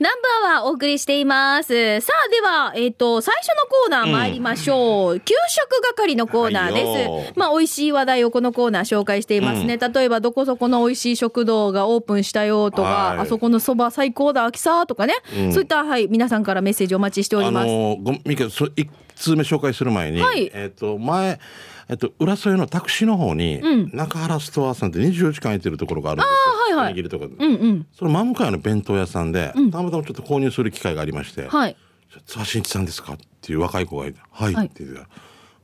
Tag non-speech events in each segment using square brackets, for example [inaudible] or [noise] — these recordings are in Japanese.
ナンバーはお送りしています。さあ、では、えっ、と、最初のコーナー参りましょう。給食係のコーナーはいでよす。まあ、美味しい話題をこのコーナー紹介していますね。例えば、どこそこの美味しい食堂がオープンしたよとか、はいあそこのそば最高だ、秋さとかね、そういった、はい、皆さんからメッセージお待ちしておりあます。のーごみけそ一通目紹介する前に、はいえっ、と前えっと浦添のタクシーの方に、中原ストアさんって24時間空いてるところがあるんですよ。はいはいおにぎりとか。うんうん。その真向かいの弁当屋さんで、たまたまちょっと購入する機会がありまして、はい。津波真一さんですか？っていう若い子がいて、はい、はいって言って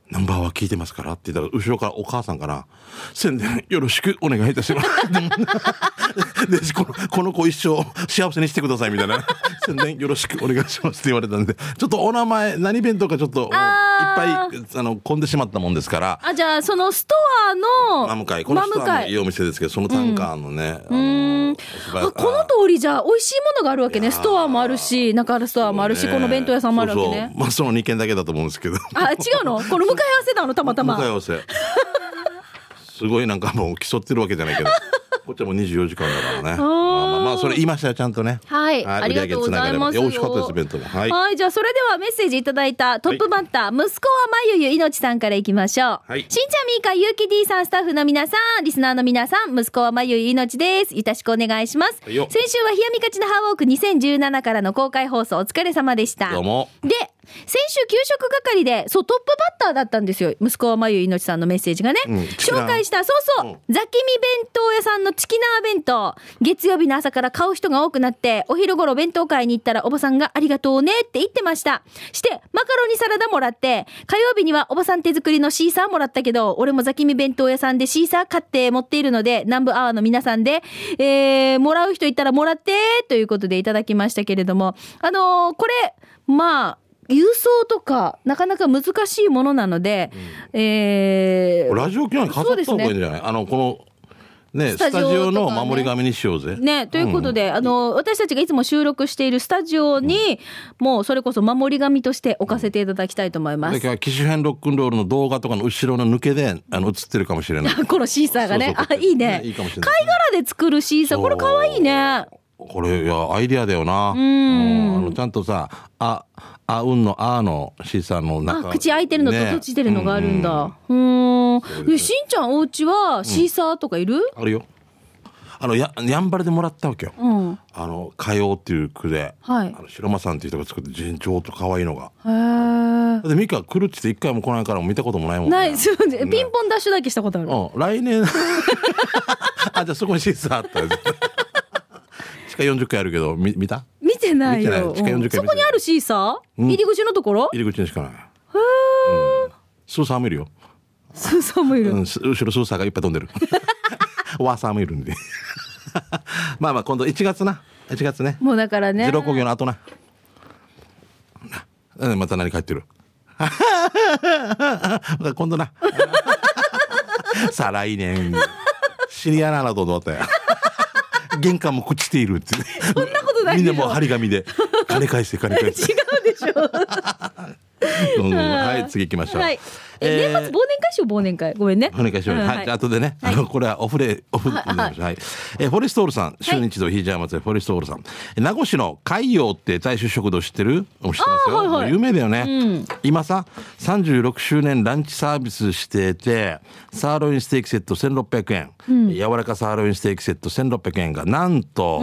ナンバーは聞いてますからって言ったら、後ろからお母さんから、宣伝よろしくお願いいたします。[laughs] で、この、この子一生幸せにしてくださいみたいな。[laughs] 宣伝よろしくお願いしますって言われたんで、ちょっとお名前、何弁当かちょっと、いっあぱい、あの、混んでしまったもんですから、あ、じゃあ、そのストアの、マム会。この人はもういいお店ですけど、その単価のね、あの、あこの通りじゃ美味しいものがあるわけね。ストアもあるし、中原ストアもあるし、この弁当屋さんもあるわけねそうそう。まあ、その2軒だけだと思うんですけど。あ、違うの？この向かい合わせなの？たまたま。向かい合わせ。すごいなんかもう競ってるわけじゃないけど。[laughs] こっちはもう24時間だからね。まあまあまあ、それ言いましたよ、ちゃんとね。はいありがとうございます美味しかったです、弁当も。はい。はい、じゃあそれではメッセージいただいたトップバッター、息子はまゆゆいのちさんからいきましょう。はいしんちゃんみーかゆうき D さん、スタッフの皆さん、リスナーの皆さん、息子はまゆゆいのちです。よろしくお願いします。はいよ先週は冷やみかちのハーウォーク2017からの公開放送お疲れ様でした。どうも。で、先週給食係で、そう、トップバッターだったんですよ。息子はまゆいのちさんのメッセージがね。うん紹介した、そうそう、ザキミ弁当屋さんのチキナー弁当。月曜日の朝から買う人が多くなって、お昼頃弁当会に行ったらおばさんがありがとうねって言ってました。して、マカロニサラダもらって、火曜日にはおばさん手作りのシーサーもらったけど、俺もザキミ弁当屋さんでシーサー買って持っているので、南部アワーの皆さんで、えー、もらう人いたらもらって、ということでいただきましたけれども、あのーこれ、まあ、郵送とか、なかなか難しいものなので、えー、ラジオ機能に飾った方がいいんじゃない、あの、この、ね、スタジスタジオの守り神にしようぜ。ね、ということで、あの、私たちがいつも収録しているスタジオに、もうそれこそ守り神として置かせていただきたいと思います。だから、機種編ロックンロールの動画とかの後ろの抜けで、あの、映ってるかもしれない。[laughs] このシーサーがね。そうそうあ、いいね。いいかもしれない貝殻で作るシーサー、これかわいいね。これ、いや、アイディアだよな。うん。あの、ちゃんとさ、あ、あうんのあのシーサーの中。あ、口開いてるのとね閉じてるのがあるんだ。うーん。で、しんちゃんお家はシーサーとかいる？あるよ。あの、や、やんばるでもらったわけよ。うん。あの、歌謡っていう句で、はいあの白間さんっていう人が作って、順調と可愛いのが。へー。だってミカ来るって言って一回も来ないから見たこともないもんね。ない、そうねピンポンダッシュだけしたことある。うん、来年。[laughs] あ、じゃあそこにシーサーあったよ。地下40回あるけど、み見た？見てないよ。見てない地下40回うん見てないそこにあるシーサー？入り口のところ？入り口にしかない。うん。スーサーもいるよ。そうそうもいる。うん、す後ろスーサーがいっぱい飛んでる。ワーサーもいるんで。[laughs] まあまあ今度1月な。1月ね。もうだからね。二郎工業の後な。なうんまた何書いてる。[laughs] 今度な。[laughs] さあ来年。シリアななと思ったよ。玄関も朽ちているって。そんなことないみんなもう張り紙で。金返して、金返して。[laughs] 違うでしょ。[laughs] うん [laughs] はい、次行きましょう。はい。え、えー年末忘年会しよう、忘年会。ごめんね。お願いします。うんはい、じゃあ後でね、あの、これはオフレ、オフ、はい、はい。えーフォレストールさん、週に一度ヒージャー祭り、フォレストールさん。え名護市の海洋って大衆食堂知ってる？知ってますよ。あーはいはい有名だよね。今さ、36周年ランチサービスしてて、サーロインステーキセット1600円、柔らかサーロインステーキセット1600円が、なんと、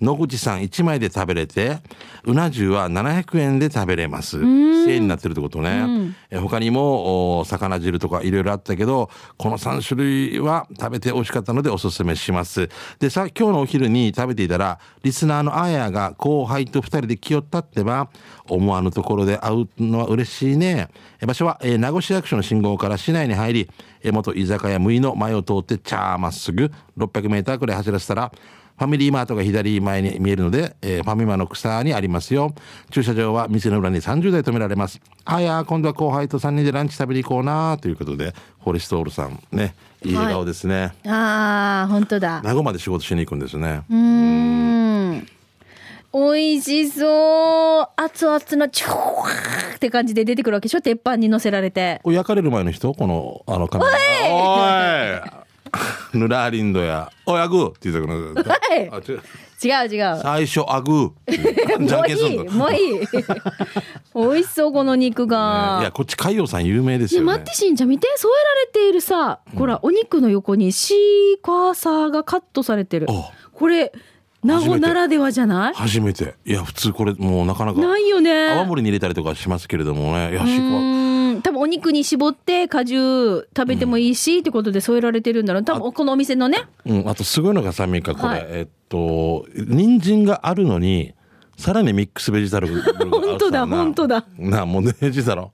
野口さん1枚で食べれて、うな重は700円で食べれます。1000円になってるってことね。え他にも、お魚汁とかいろいろあったけど、この3種類は食べて美味しかったのでおすすめします。で、さ、今日のお昼に食べていたら、リスナーのあやが後輩と2人で来よったってば、思わぬところで会うのは嬉しいね。場所は、えー名護市役所の信号から市内に入り、え元居酒屋むいの前を通って、チャーまっすぐ600メーターくらい走らせたら、ファミリーマートが左前に見えるので、えーファミマの草にありますよ。駐車場は店の裏に30台止められます。あやー、今度は後輩と3人でランチ食べに行こうなということで、フォレストールさん、ね、いい笑顔ですね。ああ、本当だ。名護まで仕事しに行くんですね。うーん。美味しそう。熱々のチューって感じで出てくるわけでしょ？鉄板に乗せられて。焼かれる前の人？この、あのカメラ。おいヌラーリンドや「おいアグー」って言ったからはい。あ違う違う違う。最初アグー。じゃんもういいけんすんのもういい。美味しそうこの肉が、いやこっち海洋さん有名ですよね。待ってしんちゃん見て。添えられているさ、ほらお肉の横にシークワーサーがカットされてる。あ。これ名護ならではじゃない？初めて。いや普通これもうなかなか。ないよね。泡盛に入れたりとかしますけれどもね。いやうシークワーん多分お肉に絞って果汁食べてもいいし、ってことで添えられてるんだろう。多分このお店のね。うん、あとすごいのがさミカこれ、はい。えっと人参があるのにさらにミックスベジタブル本当だな本当だ。なあもうネジだろ。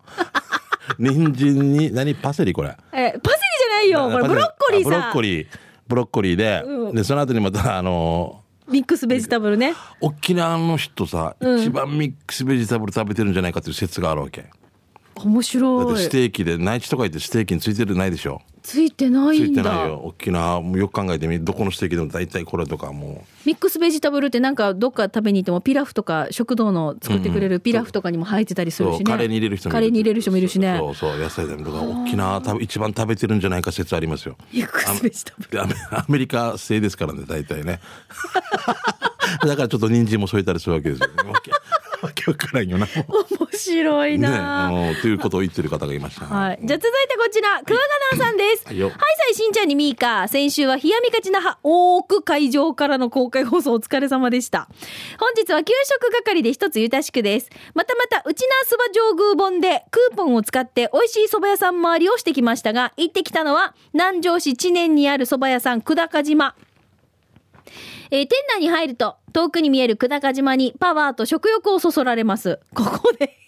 [laughs] 人参に何パセリこれ？えパセリじゃないよ。これブロッコリーあブロッさコリー。ブロッコリーで、うん。でその後にまたあのミックスベジタブルね。沖縄の人さ、うん。一番ミックスベジタブル食べてるんじゃないかっていう説があるわけ。だ面っ白い。てステーキで内地とか行ってステーキについてるないでしょ。ついてなついいんだ。てないよ。沖縄もよく考えてみどこのステーキでも大体これとかもミックスベジタブルってなんかどっか食べに行ってもピラフとか食堂の作ってくれるピラフとかにも入ってたりするしね、そうカレーに入れる人もいる。カレーに入れる人もいるしね。そうそう野菜だとか沖縄多分一番食べてるんじゃないか説ありますよ。ミックスベジタブル。でアメリカ製ですからね大体ね。[laughs] だからちょっと人参も添えたりするわけですよわけわからんよなも面白いな、うんということを言ってる方がいました、はい。じゃあ続いてこちら、クワガナーさんです。はいさい、しんちゃんにみーか。先週は冷やみがちなは多く会場からの公開放送お疲れ様でした。本日は給食係で一つゆたしくです。またまた、うちなそば上宮本でクーポンを使って美味しい蕎麦屋さん回りをしてきましたが、行ってきたのは南城市知念にある蕎麦屋さん久高島。えー店内に入ると遠くに見える久高島にパワーと食欲をそそられます。ここで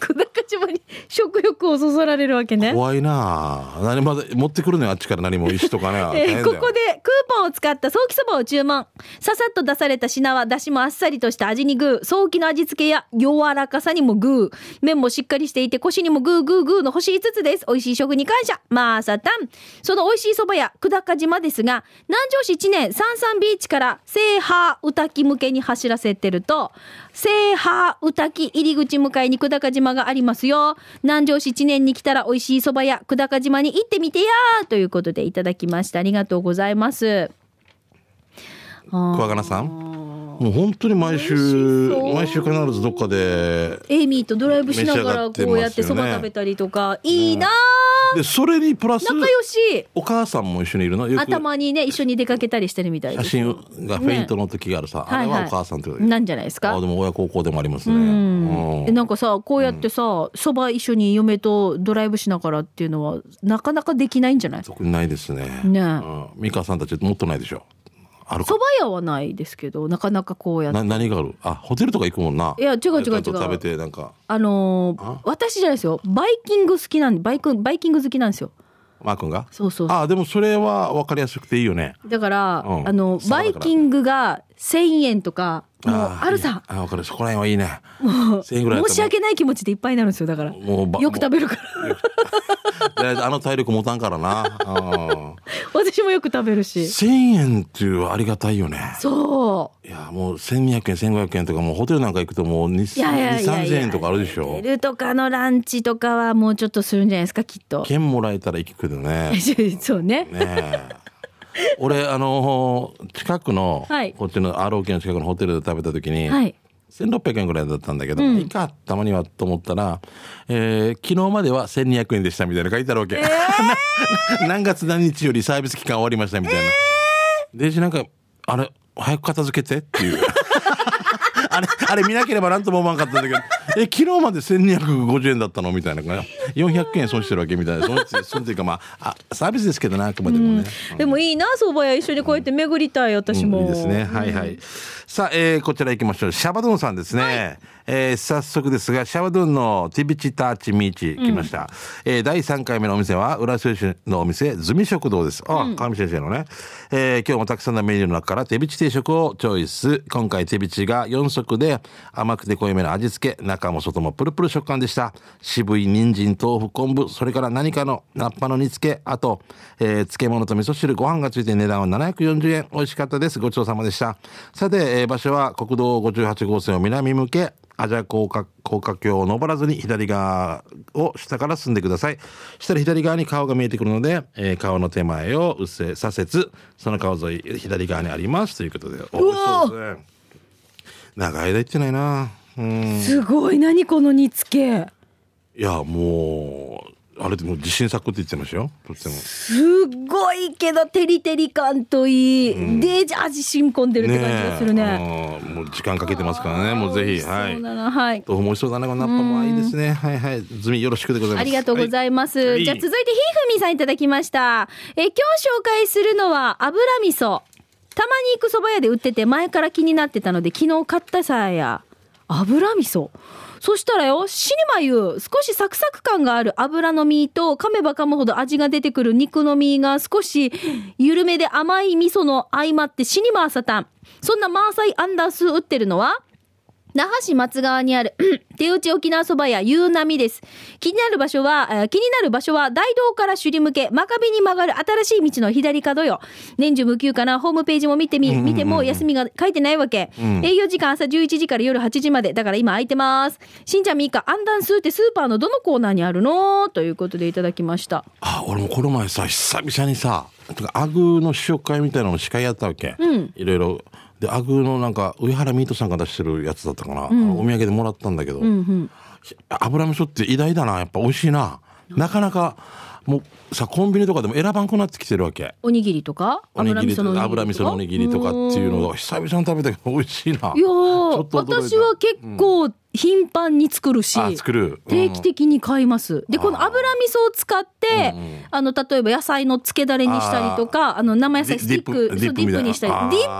久高 [laughs] 島に食欲をそそられるわけね。怖いなあ何まで持ってくるのよあっちから何も石とかね、大 [laughs] えーここでクーポンを使ったソーキそばを注文。ささっと出された品は、だしもあっさりとした味にグー、早期の味付けや柔らかさにもグー、麺もしっかりしていて腰にもグーグーグーの星5つです。美味しい食に感謝。まーさたん。その美味しいそばや久高島ですが、南城市知念三三ビーチから制覇宇滝向けに走らせてると、制覇宇滝入り口向かいに久高島がありますよ。南城市知念に来たら美味しい蕎麦屋久高島に行ってみてやということでいただきました。ありがとうございます。クワガナさんもう本当に毎週毎週必ずどっかでエイミーとドライブしながらこうやってそば食べたりとか、いいなでそれにプラスー仲良し。お母さんも一緒にいるのよく頭にね、一緒に出かけたりしてるみたい。写真がフェイントの時があるさ、あれはお母さんってことで、なんじゃないですか？あでも親孝行でもありますね、うん。うん。えなんかさこうやってさそば、一緒に嫁とドライブしながらっていうのはなかなかできないんじゃない？特にないですね。ねうん、美香さんたちもっとないでしょあるか。そば屋はないですけどなかなかこうやって。な何がある？あホテルとか行くもんな。いや違う違う違う。食べてなんか。あのーあ？私じゃないですよ。バイキング好きなんでバイクバイキング好きなんですよ。マー君が？そうそうあでもそれは分かりやすくていいよね。だから、うん。あのそうだから。バイキングが1,000円とかもうーあるさあ分かる。そこら辺はいいね。もう1000円ぐらいだったら申し訳ない気持ちでいっぱいになるんですよだから。よく食べるから。[laughs] であの体力持たんからな。[laughs] うん。私もよく食べるし。1000円っていうありがたいよね。そう。いやもう1200円1500円とかもうホテルなんか行くともういやいやいやい23000や円とかあるでしょ。ホテルとかのランチとかはもうちょっとするんじゃないですかきっと。券もらえたら行くけどね。[laughs] そうね。ねえ俺あの近くの、はい。こっちの ROK の近くのホテルで食べた時に、はい。1600円ぐらいだったんだけど、うんいいかたまにはと思ったら、えー昨日までは1200円でしたみたいな書いてあるわけ、[laughs] 何月何日よりサービス期間終わりましたみたいな、でなんかあれ早く片付けてっていう。[laughs] あれあれ見なければ何とも思わなかったんだけど。え昨日まで1250円だったのみたいな400円損してるわけみたいな [laughs] そのそのっていうかまああサービスですけどなあくまでもね、でもいいな蕎麦屋一緒にこうやって巡りたい私も、うんいいですね。はいはい。さあ、えーこちら行きましょう。シャバドゥンさんですね。えー早速ですが、シャバドゥンのティビチターチミーチ来ました。えー第3回目のお店は、浦添市のお店、ズミ食堂です。あ、上先生のね。えー今日もたくさんのメニューの中からテビチ定食をチョイス。今回テビチが4足で甘くて濃いめの味付け、中も外もプルプル食感でした。渋い人参、豆腐、昆布、それから何かのナッパの煮付け、あと、えー漬物と味噌汁、ご飯がついて値段は740円。美味しかったです。ごちそうさまでした。さて、えー場所は国道58号線を南向け、アジャ高架高架橋を登らずに左側を下から進んでください。したら左側に川が見えてくるので、えー川の手前を右折左折その川沿い左側にあります。ということでおうわそうですね。長い間行ってないな。うん。すごい。何この煮付けいやもうあれでも自信作って言ってましたよ。とっても。すごいけどテリテリ感といい、でじゃあ味染み込んでるって感じがするね。え。もう時間かけてますからね。もうぜひはい。はい。豆腐も美味しそうだねこのナッパもいいですね。はいはい。ズミよろしくでございます。ありがとうございます。はい。じゃあ続いてひふみさんいただきました。えー今日紹介するのは油味噌。たまに行く蕎麦屋で売ってて前から気になってたので昨日買ったさや。油味噌。そしたらよ、死にまゆ、少しサクサク感がある油の身と噛めば噛むほど味が出てくる肉の身が少し緩めで甘い味噌の相まって死にまーサタン。そんなマーサイアンダース売ってるのは那覇市松川にある手打ち沖縄そば屋ゆうなみです。気になる場所は、えー気になる場所は大道から首里向け、真壁に曲がる新しい道の左角よ。年中無休かな、ホームページも見てみ、見ても休みが書いてないわけ。営業時間朝11時から夜8時まで、だから今空いてます。しんちゃんみーか、アンダンスーってスーパーのどのコーナーにあるの？ということでいただきました。あ俺もこの前さ久々にさアグの試食会みたいなの司会やったわけ、いろいろでアグのなんか上原ミートさんが出してるやつだったかな、あのお土産でもらったんだけど、油味噌って偉大だな。やっぱ美味しいな。なかなかもうさコンビニとかでも選ばんくなってきてるわけ。おにぎりとか？おにぎりとかと油味噌のおにぎりとかっていうのが久々に食べたけど美味しいな。いや私は結構頻繁に作るし、あ作る。定期的に買います。で、この油味噌を使って、あの、例えば野菜の漬けだれにしたりとか、あの、生野菜スティック、ディそうディップにしたり。ディップっていいよ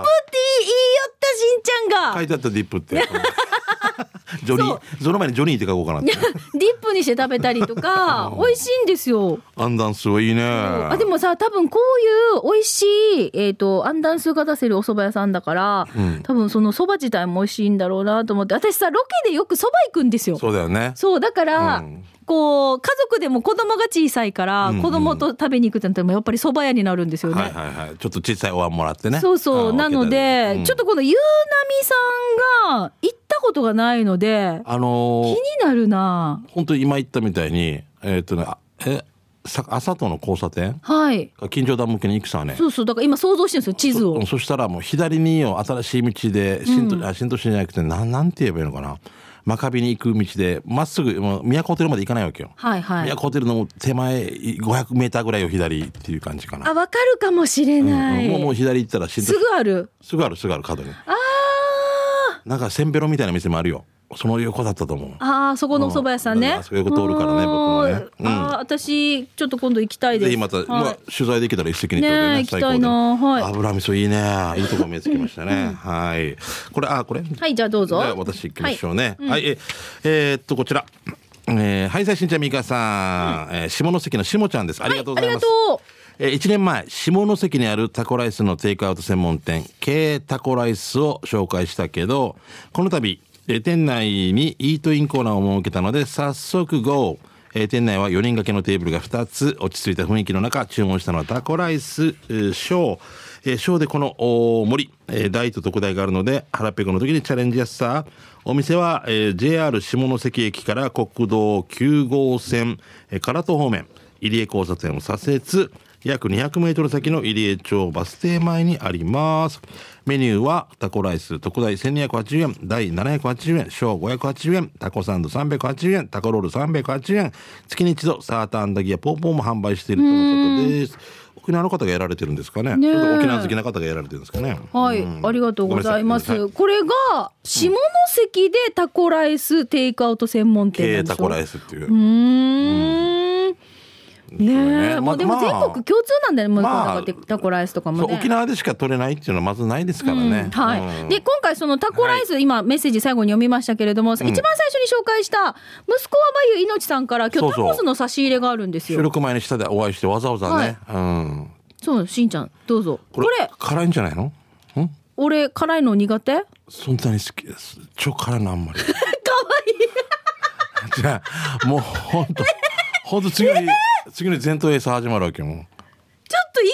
った、しんちゃんが。書いてあったディップって。[laughs] ジョニーその前にジョニーって書こうかなって。[laughs] ディップにして食べたりとか、[laughs] 美味しいんですよ。アンダンスはいいね。あでもさ多分こういう美味しい、えー、とアンダンスが出せるお蕎麦屋さんだから、多分その蕎麦自体も美味しいんだろうなと思って。私さロケでよく蕎麦行くんですよ。そうだよね。そうだから、うん。こう家族でも子供が小さいから、うんうん。子供と食べに行くってなったらやっぱり蕎麦屋になるんですよね。はいはいはい。ちょっと小さいお椀もらってね。そうそう。あなので、うん。ちょっとこのゆうなみさんが行ったことがないのであのー気になるな。本当に今言ったみたいにえっ、とねあえさ朝との交差点？はい。近所ダム向けに行くさね。そうそう。だから今想像してるんですよ地図を。そそしたらもう左によ新しい道で新都,、あ新都市じゃなくてなんなんて言えばいいのかな真壁に行く道でまっすぐもう都ホテルまで行かないわけよ、はいはい。都ホテルの手前500メーターぐらいを左っていう感じかな。あわかるかもしれない、もうもう左行ったらす市ぐある？すぐあるすぐある角に。あなんかせんべろみたいな店もあるよ。その横だったと思う。ーあーそこのお蕎麦屋さんね、うん。あそこよく通るからね僕もね。うん。あー私ちょっと今度行きたいです。ぜひまた、はい。まあ、取材できたら一石二鳥でね行きたいな。はい。油味噌いいね。いいとこ見つけましたね、はい。これあこれ？はいじゃあどうぞ。私行きましょうね。はい、ええーっとこちら。えー、はい、最新ちゃんみかさん、えー下関のしもちゃんです。ありがとうございます。はいありがとえー、1年前、下関にあるタコライスのテイクアウト専門店、K タコライスを紹介したけど、この度、えー店内にイートインコーナーを設けたので、早速 GO! えー店内は4人掛けのテーブルが2つ、落ち着いた雰囲気の中、注文したのはタコライス、えーショー。えーショーでこの森、えー大と特大があるので、腹ペコの時にチャレンジやすさ。お店は、えー JR 下関駅から国道9号線、えー唐戸方面、入江交差点を左折、約200メートル先の入江町バス停前にあります。メニューはタコライス特大1280円、大780円、小580円、タコサンド380円、タコロール380円、月に一度サーターアンダギーやポンポンも販売しているとのことです。沖縄の方がやられてるんですかね。ね沖縄好きな方がやられてるんですかね。はい、うんありがとうございます。これが下関でタコライステイクアウト専門店な経んでしょタコライスっていうう。ーん。ねえ、ねもうでもまあ全国共通なんだよね、もうまあタコライスとかもね。そう沖縄でしか取れないっていうのはまずないですからね。うんはい、うんで今回そのタコライス、今メッセージ最後に読みましたけれども、一番最初に紹介した息子はまゆいのちさんから今日タそうそうコスの差し入れがあるんですよ収録前に下でお会いしてわざわざね。うん。そうしんちゃんどうぞここれれ辛いんじゃないの？ん？俺辛いの苦手？そんなに好き？です。超辛いのあんまり。[laughs] かわいい [laughs] じゃあもう本当本当次の日次の日前頭エサ始まるわけよ。もうちょっと意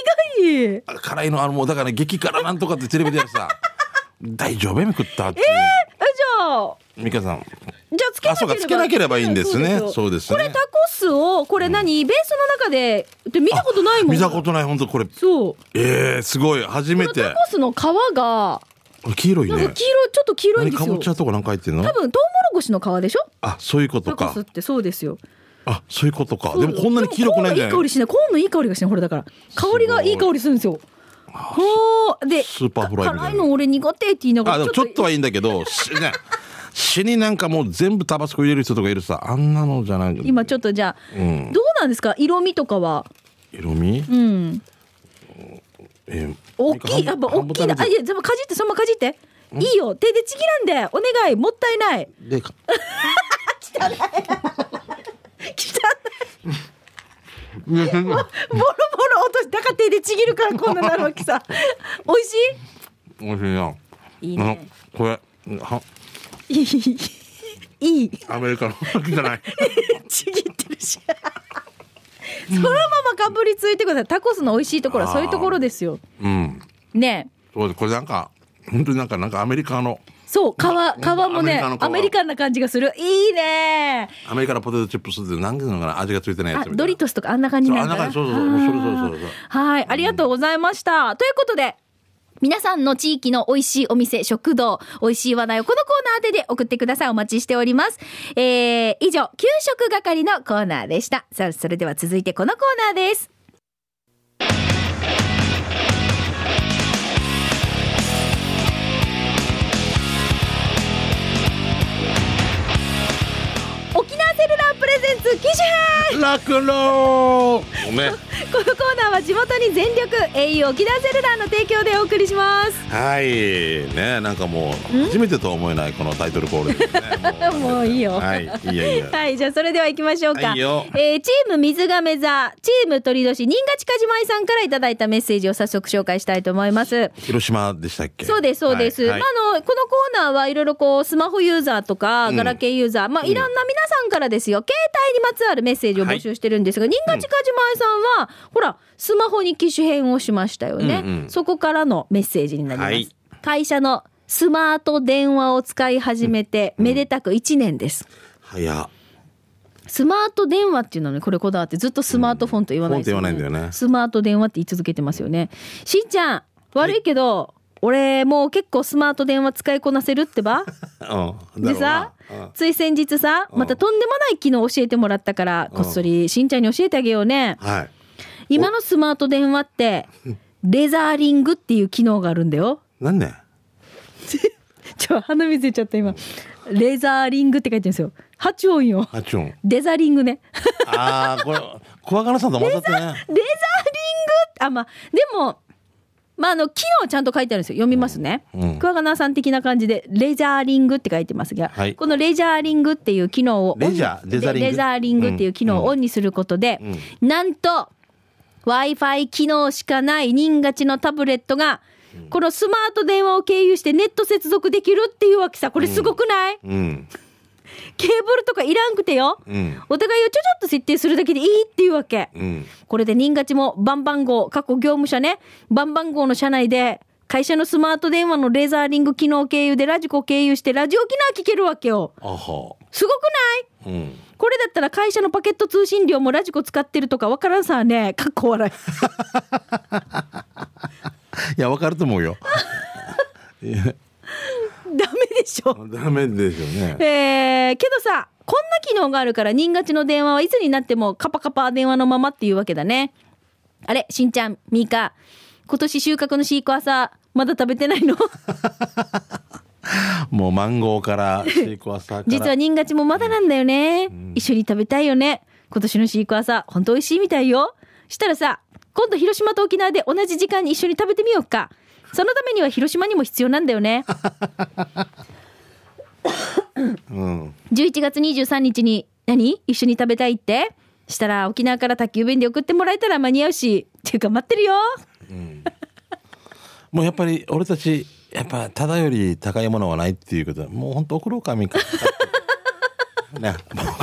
外あ辛いのあのもうだから激辛なんとかってテレビでやるさ [laughs] 大丈夫？やめ食ったっていう。えじゃあミカさん。じゃあつけなあそうかつけなければいいんですねそうですねこれタコスをこれ何、ベースの中でで見たことないもん見たことない、本当これ。そうええすごい。初めてタ。コスの皮が黄色いね。黄色いちょっと黄色いん何ですよかぼちゃとかなんか入ってんの？多分トウモロコシの皮でしょ？あ、そういうことかタコスっ。てそうですよあ、そういうことか。でもこんなに黄色くないんじゃない？いい香りしない。コーンのいい香りがしない。ほらだから。香りがいい香りするんですよ。ほー。でスーパーフライ辛いの俺苦手って言いながあ、らちょっとはいいんだけど、[laughs] しね、死になんかもう全部タバスコ入れる人とかいるさ、あんなのじゃない。今ちょっとじゃあ、うん。どうなんですか？色味とかは？色味？うん。えー大きい。やっぱ大きいな。あいいやでもかじってそのままかじって。いいよ。手でちぎらんで。お願い。もったいない。で、[laughs] かボロボロ落としだから手でちぎるからこんななるわけさ。美味し美味しいな。いいいね。あこれ、はいいいいアメリカのじゃない。[laughs] ちぎってるし。[laughs] そのままかぶりついてください。タコスの美味しいところはそういうところですよ。うん。ねえ。そうです。これなんか、本当になんか、なんかアメリカの、そう皮皮もねアメリカンな感じがするいいねアメリカのポテトチップスって何ていうのかな、味がついてないやつドリトスとかあんな感じなんだあんな感じ、そうそうそう。はい、ありがとうございました。ということで、皆さんの地域の美味しいお店、食堂、美味しい話題をこのコーナーでで送ってください。お待ちしております。えー、以上、給食係のコーナーでした。さあ、それでは続いてこのコーナーです。沖縄セルラープレゼンツ機種編ラクローね。[laughs] このコーナーは地元に全力 au 沖縄セルラーの提供でお送りします。はい。ね、なんかもう、初めてとは思えないこのタイトルコールね。[laughs] もういいよ。はい。いいよいいよ。[laughs] はい、じゃあそれでは行きましょうか。はいよえーチーム水亀座、チーム鳥年、新賀近島井さんからいただいたメッセージを早速紹介したいと思います。広島でしたっけ？そうです、そうです。はいまあ、あの、このコーナーはいろいろこう、スマホユーザーとか、うんガラケーユーザー、まあ、いろんな皆さんからですよ、携帯にまつわるメッセージを募集してるんですが、新賀近島井さんは、ほら、スマホに機種変をしましたよね。うんうんそこからのメッセージになります。はい会社のスマート電話を使い始めて、めでたく1年です。早っスマート電話っていうのにこれこだわってずっとスマートフォンと言わないですよね。フォンって言わないんだよねスマート電話って言い続けてますよね。しんちゃん、悪いけど、俺もう結構スマート電話使いこなせるってば？[laughs] うん。でさつい先日さ、またとんでもない機能教えてもらったから、こっそりしんちゃんに教えてあげようね。うんはい。今のスマート電話って、レザーリングっていう機能があるんだよ。なんで？[laughs] ちょ、鼻水出ちゃった今。レザーリングって書いてるんですよ。8音よ。あちゅん。デザリングね。ああ、これ、小若菜さんと混ざってね。レザーリング？あ、まあ、でも、まあ、あの、機能ちゃんと書いてあるんですよ。読みますね。うん。うん。桑名さん的な感じで、レザーリングって書いてます。が、はい。このレジャーリングっていう機能をオンに、レジャーレザーリング。レザーリングっていう機能をオンにすることで、なんと、Wi-Fi 機能しかない人勝ちのタブレットが、このスマート電話を経由してネット接続できるっていうわけさ。これすごくない、うん。ケーブルとかいらんくてよ。うん。お互いをちょちょっと設定するだけでいいっていうわけ。うん。これで人勝ちも番番号、過去業務者ね、番番号の社内で、会社のスマート電話のレーザーリング機能経由でラジコ経由してラジオ機能聞けるわけよ。すごくない？うん。これだったら会社のパケット通信料もラジコ使ってるとかわからんさね。かっこ笑い。[laughs] いや、わかると思うよ。[laughs] [laughs] ダメでしょ。[laughs] ダメですよね。えー、けどさ、こんな機能があるから人勝ちの電話はいつになってもカパカパ電話のままっていうわけだね。あれ、しんちゃん、みーか、今年収穫のシークワーサー、まだ食べてないの？[laughs] もうマンゴーからシークワーサーから。実は人勝ちもまだなんだよね、一緒に食べたいよね今年のシークワーサー本当美味しいみたいよしたらさ今度広島と沖縄で同じ時間に一緒に食べてみようかそのためには広島にも必要なんだよね。うん。11月23日に何？一緒に食べたいって？したら沖縄から宅急便で送ってもらえたら間に合うしっていうか待ってるよ。もうやっぱり俺たち、やっぱただより高いものはないっていうこと。でもう本当送ろうか、みか。[laughs] ね、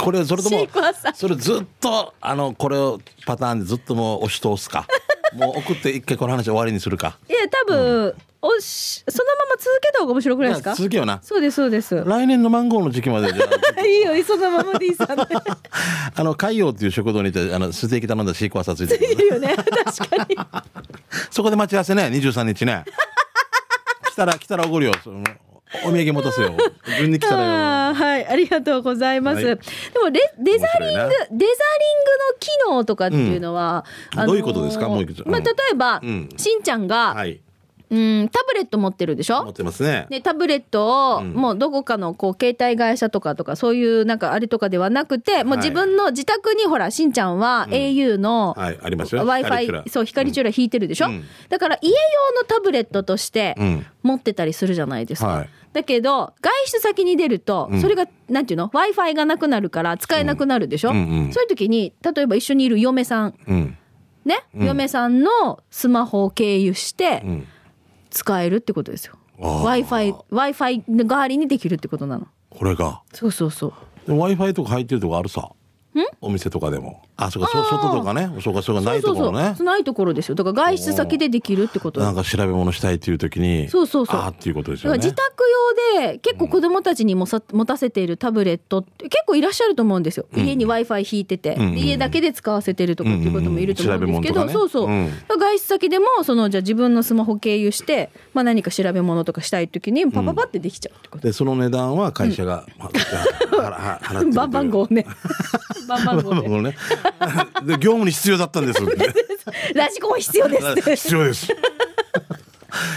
これそれとシもそれずっとあのこれをパターンでずっともう押し通すかもう送って一回この話終わりにするか。いや多分、おしそのまま続けた方が面白くないですか？あ続けような。そうですそうです。来年のマンゴーの時期までじゃあ [laughs] いいよそのままでいいさ。ね [laughs] あの海洋っていう食堂に行ってあのステーキ頼んだシークワーサーついてるいいよね。確かに。[laughs] そこで待ち合わせね23日ね。来たら来たらおごるよ。そのお土産持たせよ順に来たらよ。はいありがとうございます、はい。でもレデザリングデザリングの機能とかっていうのは、うん。どういうことですか？もうまあ、うん。例えば、うん。しんちゃんが、はい。うんタブレット持ってるでしょ？持ってますね。でタブレットを、うん。もうどこかのこう携帯会社とかとかそういうなんかあれとかではなくてもうはい自分の自宅にほらしんちゃんは au のはいありますよ。W i f 光チュ i ラ。そう光チュラ引いてるでしょ、うん。だから家用のタブレットとしてうん。持ってたりするじゃないですか。はいだけど外出先に出るとうん。それが、なんていうの？w i f i がなくなるから使えなくなるでしょ、うん。うんうんそういう時に例えば一緒にいる嫁さん。うん。ね、うん。嫁さんのスマホを経由してうん。使えるってことですよ。あー。w i f i w i f i の代わりにできるってことなの。これが。そうそうそう。w i f i とか入ってるとこあるさお店とかでも。あそうかそ外とかね。そうかそうかないところねそうそうそう。ないところですよ。だから外出先でできるってこと。なんか調べ物したいっていう時にそうそうそう。あーっていうことですよね。自宅用で結構子供たちにもさ持たせているタブレットって結構いらっしゃると思うんですよ。家に Wi-Fi 引いてて、うん。家だけで使わせてるとかっていうこともいると思うんですけど、うんうんうん調べ物そうそう。外出先でもそのじゃあ自分のスマホ経由して、まあ何か調べ物とかしたい時にパパパってできちゃうってこと。でその値段は会社が、まあはは払ってるという番番号ね。番番号番ね。号 [laughs] ねで業務に必要だったんです [laughs] ラジコン必要です。必要です [laughs]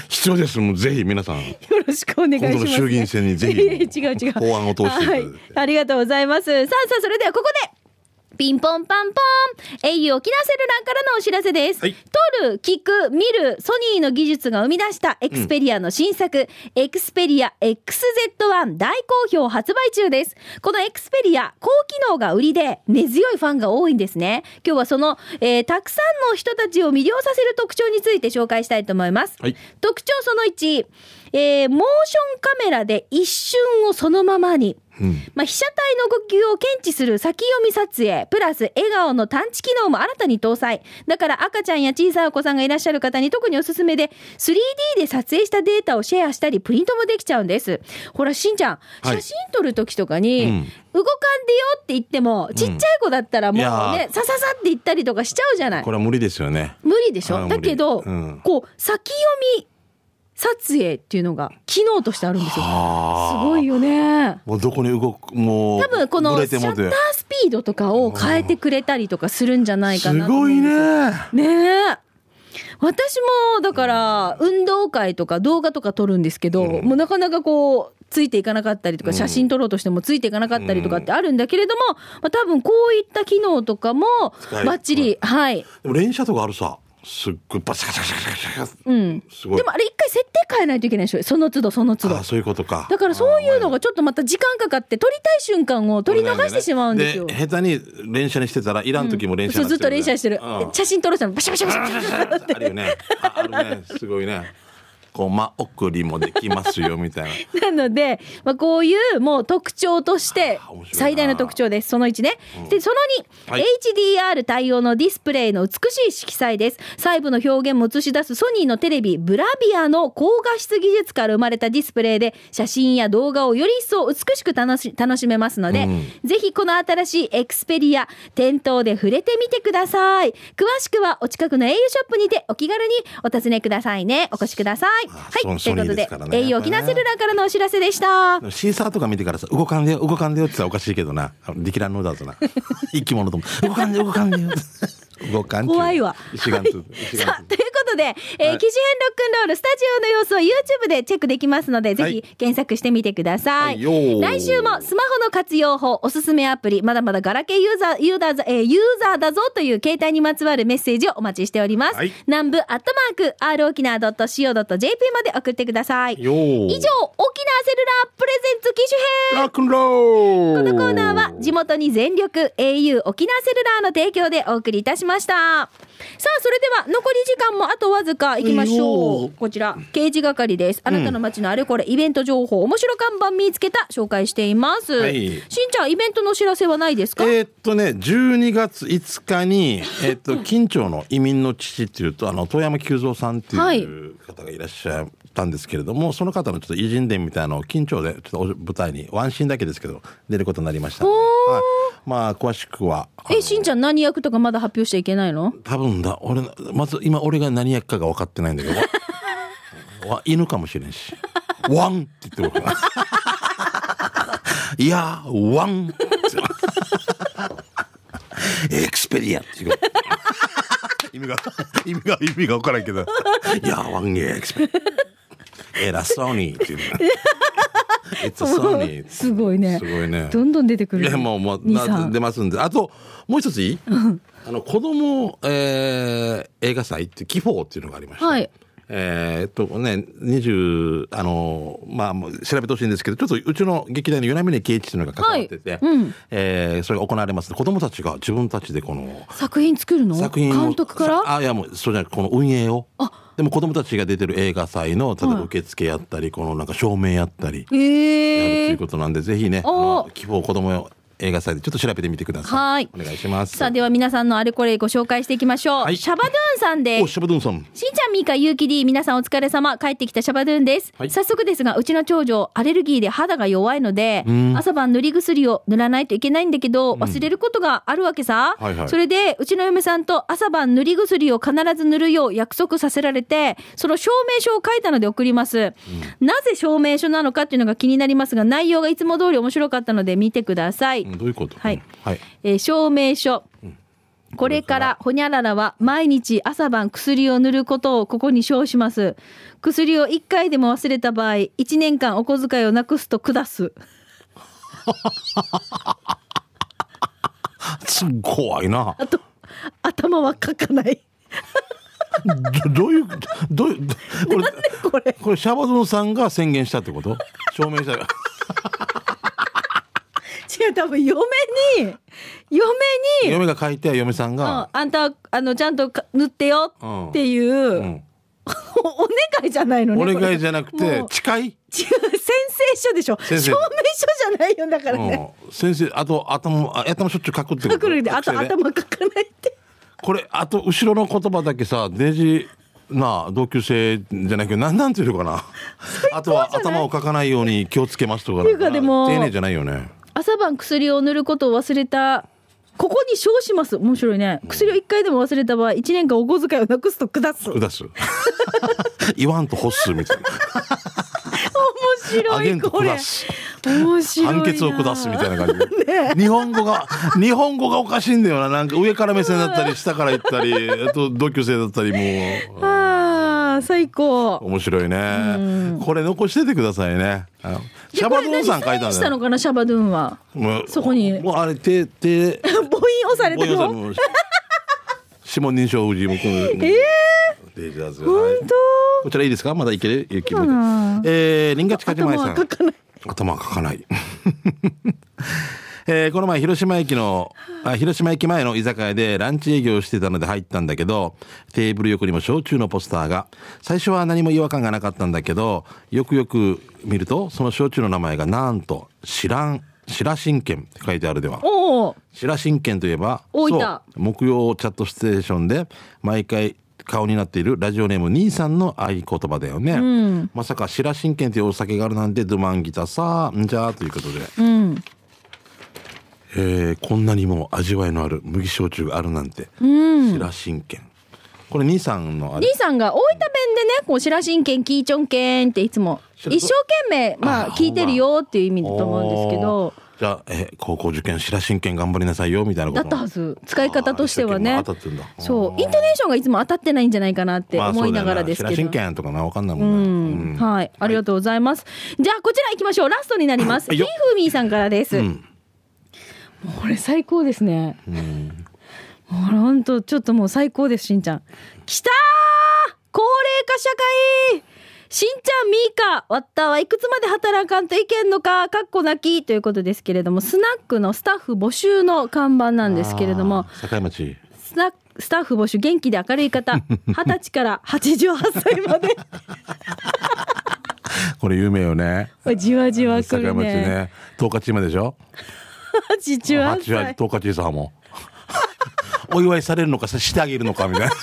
必要ですもうぜひ皆さんよろしくお願いします。衆議院選にぜひ違う違う。法案を通してはい。ありがとうございます。さあさあ、それではここで、ピンポンパンポン au 沖縄セルラーからのお知らせです。はい撮る、聞く、見る、ソニーの技術が生み出したエクスペリアの新作、エクスペリア XZ1 大好評発売中です。このエクスペリア、高機能が売りで根強いファンが多いんですね。今日はその、えーたくさんの人たちを魅了させる特徴について紹介したいと思います。はい特徴その1、えーモーションカメラで一瞬をそのままに。うん。まあ、被写体の呼吸を検知する先読み撮影、プラス笑顔の探知機能も新たに搭載。だから赤ちゃんや小さいお子さんがいらっしゃる方に特におすすめで、3D で撮影したデータをシェアしたり、プリントもできちゃうんです。ほら、しんちゃん、はい。写真撮る時とかに、うん。動かんでよって言っても、ちっちゃい子だったらもうねー、さささって言ったりとかしちゃうじゃない。こ。れは無理ですよね。無理でしょ。だけど、うん。こう、先読み撮影っていうのが機能としてあるんですよ。あ。すごいよね。もうどこに動くもう多分このブシャッタースピードとかを変えてくれたりとかするんじゃないかすなと思うんごいね。ねえ。私もだから運動会とか動画とか撮るんですけど、うん。もうなかなかこうついていかなかったりとかうん。写真撮ろうとしてもついていかなかったりとかってあるんだけれども、まあ、多分こういった機能とかも使える。バッチリはい、でも連射とかあるさすっごいバシャカシャカシャカシャカシャカ。うん、すごい。でもあれ一回設定変えないといけないでしょ？その都度その都度。あそういうことか。だからそういうのがちょっとまた時間かかって撮りたい瞬間を撮り逃してしまうんですよ。下手に連射にしてたらいらん時も連射そうずっと連射してるうん。写真撮る人もバシャバシャバシャバシャあるよねああるねすごいねこうま送りもできますよみたいな [laughs] なので、まあ、こういうもう特徴として最大の特徴です。その1ね。で、その2、はい HDR 対応のディスプレイの美しい色彩です。細部の表現も映し出すソニーのテレビ、ブラビアの高画質技術から生まれたディスプレイで写真や動画をより一層美しく楽し楽しめますので、うんぜひこの新しいエクスペリア、店頭で触れてみてください。詳しくはお近くの au ショップにてお気軽にお尋ねくださいね。お越しください。あはい。ソということで、ね。au 沖縄セルラーからのお知らせでした。シーサーとか見てからさ動かんでよ動かんでよって言ったらおかしいけどな。力乱のだぞな。[laughs] 生き物とも。動かんでよ動かんでよ。動かん怖いわ。石岩つ石岩さあ、ということで、えーはい記事編ロックンロールスタジオの様子を YouTube でチェックできますので、ぜひ検索してみてください。はい来週もスマホの活用法、おすすめアプリ、まだまだガラケーユーザー、ユーザー、えーユーザーだぞという携帯にまつわるメッセージをお待ちしております。はい南部アットマーク、r 沖縄 .co.jp まで送ってください。以上、沖縄セルラープレゼンツ機種編ロックンローこのコーナーは地元に全力 au 沖縄セルラーの提供でお送りいたしました。さあ、それでは残り時間もあとわずか行きましょいう。こちら、刑事係です。あなたの街のあれこれ、イベント情報、面白看板見つけた、紹介しています。はいしんちゃん、イベントのお知らせはないですか、えーっとね12月5日に、えーっと [laughs] 近町の移民の父っていうとあの遠山久三さんってはいいう方がいらっしゃったんですけれどもその方のちょっと偉人伝みたいなのを緊張でちょっとお舞台にワンシーンだけですけど出ることになりました、はい、まあ詳しくはえしんちゃん何役とかまだ発表しちゃいけないの？多分だ。俺まず今俺が何役かが分かってないんだけど。[laughs] わ犬かもしれんし「ワン」って言ってるからいやワンエクスペリアっていう [laughs] 意味が意味が意味が分からんけど「いやワンエクスペリア」偉そうにっていう [laughs] すごいね。すごいね。どんどん出てくる。いや、もう、もう、な出ますんで。あと、もう一ついい？あの、子供、えー、映画祭って、キフォーっていうのがありました。はい。えー、っとね、20、あの、まあ、調べてほしいんですけど、ちょっとうちの劇団の与那嶺圭一というのが関わってて、はいうん、えー、それが行われます。子供たちが自分たちでこの、作品作るの？作品監督から？あ、いやもう、そうじゃこの運営を。でも子供たちが出てる映画祭の、例えば受付やったり、はい、このなんか照明やったり、えー、やるということなんで、ぜひね、希望子供映画祭でちょっと調べてみてください。はい。お願いします。さあ、では皆さんのあれこれご紹介していきましょう。はい、シャバドゥンさんです。お、シャバドゥンさん。しんちゃん、みーか、ゆうきり、皆さんお疲れ様。帰ってきたシャバドゥンです。はい、早速ですが、うちの長女、アレルギーで肌が弱いので、朝晩塗り薬を塗らないといけないんだけど、忘れることがあるわけさ。はいはい、それで、うちの嫁さんと朝晩塗り薬を必ず塗るよう約束させられて、その証明書を書いたので送ります。うん、なぜ証明書なのかっていうのが気になりますが、内容がいつも通り面白かったので見てください。うん、どういうこと？はい。はい、えー、証明書。これからほにゃららは毎日朝晩薬を塗ることをここに称します。薬を1回でも忘れた場合、1年間お小遣いをなくすと下す。[laughs] す怖いな。あと、頭はかかない。どどういう、どういう、これ、これ、これシャバドゥンさんが宣言したってこと？証明した。違う、多分嫁に、嫁に、嫁が書いて、嫁さんが、あんた、あの、ちゃんと塗ってよっていう、うん、[laughs] お願いじゃないのね。お願いじゃなくて、誓い？違う、宣誓書でしょ。証明書じゃないよ、だからね。うん、先生、あと頭、頭しょっちゅう書くって書くで、あと頭書かないって。これ、あと、後ろの言葉だけさ、デジ、なあ、同級生じゃないけど、なんなんていうのかな。あとは頭をかかないように気をつけますとか。かでも、丁寧じゃないよね。朝晩薬を塗ることを忘れた。ここに称します。面白いね。薬を一回でも忘れた場合、一年間お小遣いをなくすと下す。下す。言わんと干すみたいな。面白いこれ。面白い。判決を下すみたいな感じ。[laughs] ね、日本語が、日本語がおかしいんだよな。なんか上から目線だったり、下から行ったり、あと同級生だったりもう。最高。面白いね。これ残しててくださいね。シャバドゥンさん書いたんしたのかな、シャバドゥンは。そこに。もうあれ、手、[laughs] 手。母音押されてるの指紋認証氏も。ええー？本当？こちらいいですか？まだいける？えー、リンガチカジマイさん。頭はかかない。[laughs] えー、この前、広島駅の、あ、広島駅前の居酒屋でランチ営業してたので入ったんだけど、テーブル横にも焼酎のポスターが、最初は何も違和感がなかったんだけど、よくよく見ると、その焼酎の名前がなんと、知らん、白真剣って書いてあるでは。白真剣といえば、そう木曜チャットステーションで、毎回、顔になっているラジオネーム兄さんの合言葉だよね、うん、まさか白真剣というお酒があるなんてドゥマンギタさんじゃということで、うん、えー、こんなにも味わいのある麦焼酎があるなんて、うん、白真剣。これ兄さんの兄さんが大分弁でねこう白真剣キーチョンケンっていつも一生懸命まあ聞いてるよっていう意味だと思うんですけど。じゃあ、えー、高校受験白真剣頑張りなさいよみたいなことだったはず。使い方としてはね。そう。イントネーションがいつも当たってないんじゃないかなって思いながらですけど、まあ、白真剣とかな分かんないもんね、うん、はい。ありがとうございます、はい、じゃあこちら行きましょう。ラストになります。ひーふーみーさんからです、うん、これ最高ですね、うん、もう本当ちょっともう最高ですしんちゃんきたー高齢化社会しんちゃん、みーか、わったはいくつまで働かんといけんのか、かっこなきということですけれども、スナックのスタッフ募集の看板なんですけれども、境町。スナスタッフ募集、元気で明るい方、二十歳から88歳まで。[laughs] これ有名よね。じわじわくるね。ね。十日チームでしょ？[laughs] 88歳。十日チーさんも。お祝いされるのかしてあげるのかみたいな。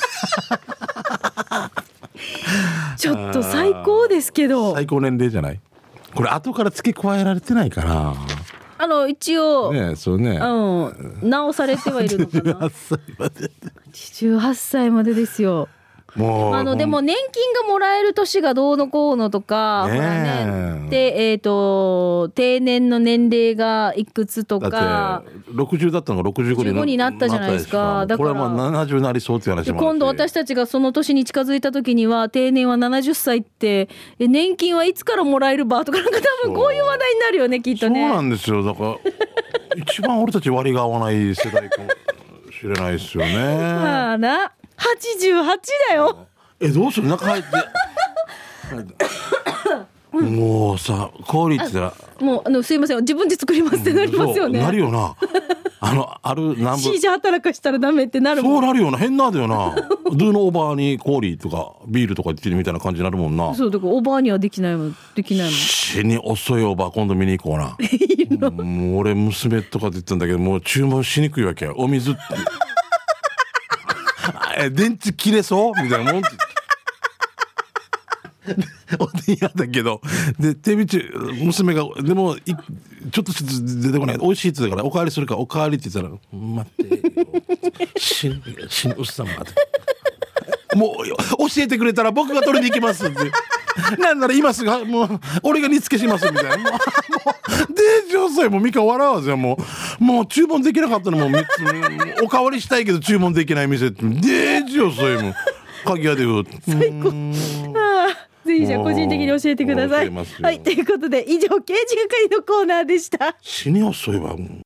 ちょっと最高ですけど最高年齢じゃないこれ後から付け加えられてないかなあの一応、ねそうねうん直されてはいるのかな18歳まで18歳までですよもうあのでも年金がもらえる年がどうのこうのとか、ねねでえっ、と定年の年齢がいくつとだかって60だったのが65 65になったじゃないですか。だからこれはまあ70なりそうっていう話でも今度私たちがその年に近づいた時には定年は70歳ってえ年金はいつからもらえるばとかなんか多分こういう話題になるよねきっとそうねなんですよ。だから一番俺たち割が合わない世代かもしれないですよね。[laughs] まあな。88だよ。えどうする？中入って。もうさ氷って言ったらもうあのすいません。自分で作りますってなりますよね。なるよな。あのある南部。C じゃ働かしたらダメってなるそもうんなるよな。変なだよな。ドゥのオーバーに氷とかビールとか言ってるみたいな感じになるもんな。そうだからおばあにはできないもん。できないもん。死に遅いオーバー今度見に行こうな。[laughs] もう俺娘とかって言ったんだけどもう注文しにくいわけよ。お水って。え電池切れそう？みたいなもんっておで嫌だけどで手道娘がでもいちょっとずつ出てこない。美味しいって言ったからおかわりするかおかわりって言ったら「待ってよ。死ぬ死ぬおっさんまで」もう教えてくれたら僕が取りに行きますって。なんなら今すぐもう俺が煮付けしますみたいな。もう、もうデージ遅いもうミカ笑わずよもうもう注文できなかったのもおかわりしたいけど注文できない店ってデージ遅いもん。鍵屋でよ。最高。ああぜひじゃあ個人的に教えてくださいはいということで以上刑事係のコーナーでした死に遅いわ。もう